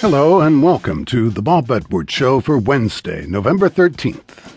Hello and welcome to the Bob Edwards Show for Wednesday, November 13th.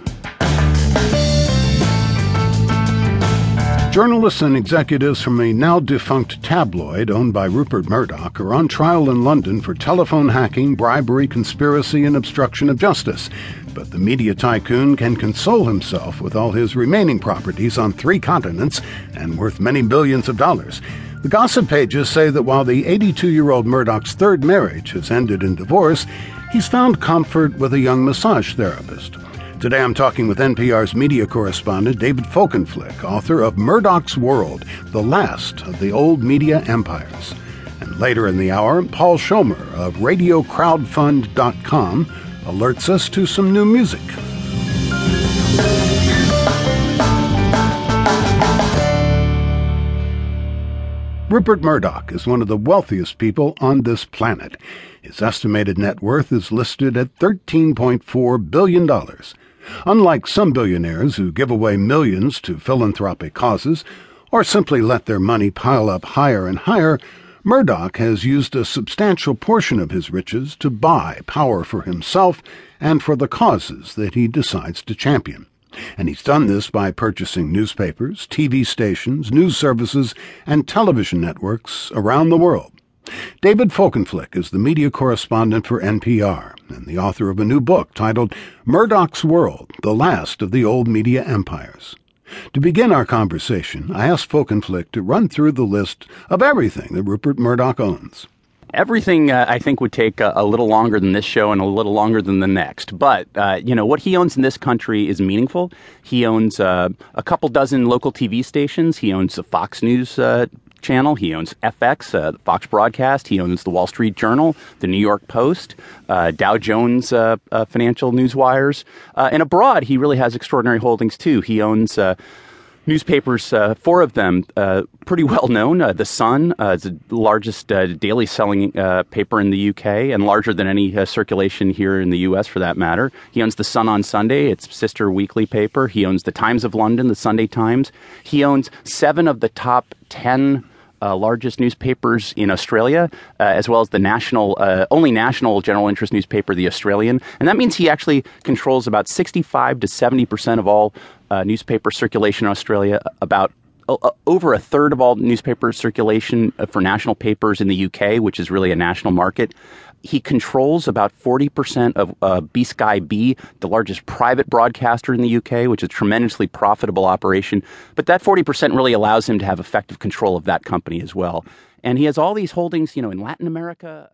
Journalists and executives from a now defunct tabloid owned by Rupert Murdoch are on trial in London for telephone hacking, bribery, conspiracy, and obstruction of justice. But the media tycoon can console himself with all his remaining properties on three continents and worth many billions of dollars. The gossip pages say that while the 82 year old Murdoch's third marriage has ended in divorce, he's found comfort with a young massage therapist. Today I'm talking with NPR's media correspondent David Folkenflik, author of Murdoch's World The Last of the Old Media Empires. And later in the hour, Paul Schomer of RadioCrowdfund.com alerts us to some new music. Rupert Murdoch is one of the wealthiest people on this planet. His estimated net worth is listed at $13.4 billion. Unlike some billionaires who give away millions to philanthropic causes or simply let their money pile up higher and higher, Murdoch has used a substantial portion of his riches to buy power for himself and for the causes that he decides to champion. And he's done this by purchasing newspapers, TV stations, news services, and television networks around the world. David Folkenflik is the media correspondent for NPR and the author of a new book titled Murdoch's World The Last of the Old Media Empires. To begin our conversation, I asked Folkenflik to run through the list of everything that Rupert Murdoch owns. Everything uh, I think would take a, a, little longer than this show and a little longer than the next. But uh, you know what he owns in this country is meaningful. He owns uh, a couple dozen local TV stations. He owns the Fox News uh, channel. He owns FX, uh, Fox Broadcast. He owns the Wall Street Journal, the New York Post, uh, Dow Jones uh, uh Financial News Wires. and abroad, he really has extraordinary holdings too. He owns newspapers, uh, four of them uh, pretty well known. Uh, the Sun uh, is the largest uh, daily selling uh, paper in the UK and larger than any circulation here in the US for that matter. He owns the Sun on Sunday, its sister weekly paper. He owns the Times of London, the Sunday Times. He owns seven of the top 10 uh, largest newspapers in Australia, uh, as well as the national, uh, only national general interest newspaper, The Australian. And that means he actually controls about 65 to 70 percent of all uh, newspaper circulation in Australia, about over a third of all newspaper circulation uh, for national papers in the UK, which is really a national market. He controls about 40% of uh, B Sky B, the largest private broadcaster in the UK, which is a tremendously profitable operation. But that 40% really allows him to have effective control of that company as well. And he has all these holdings, you know, in Latin America.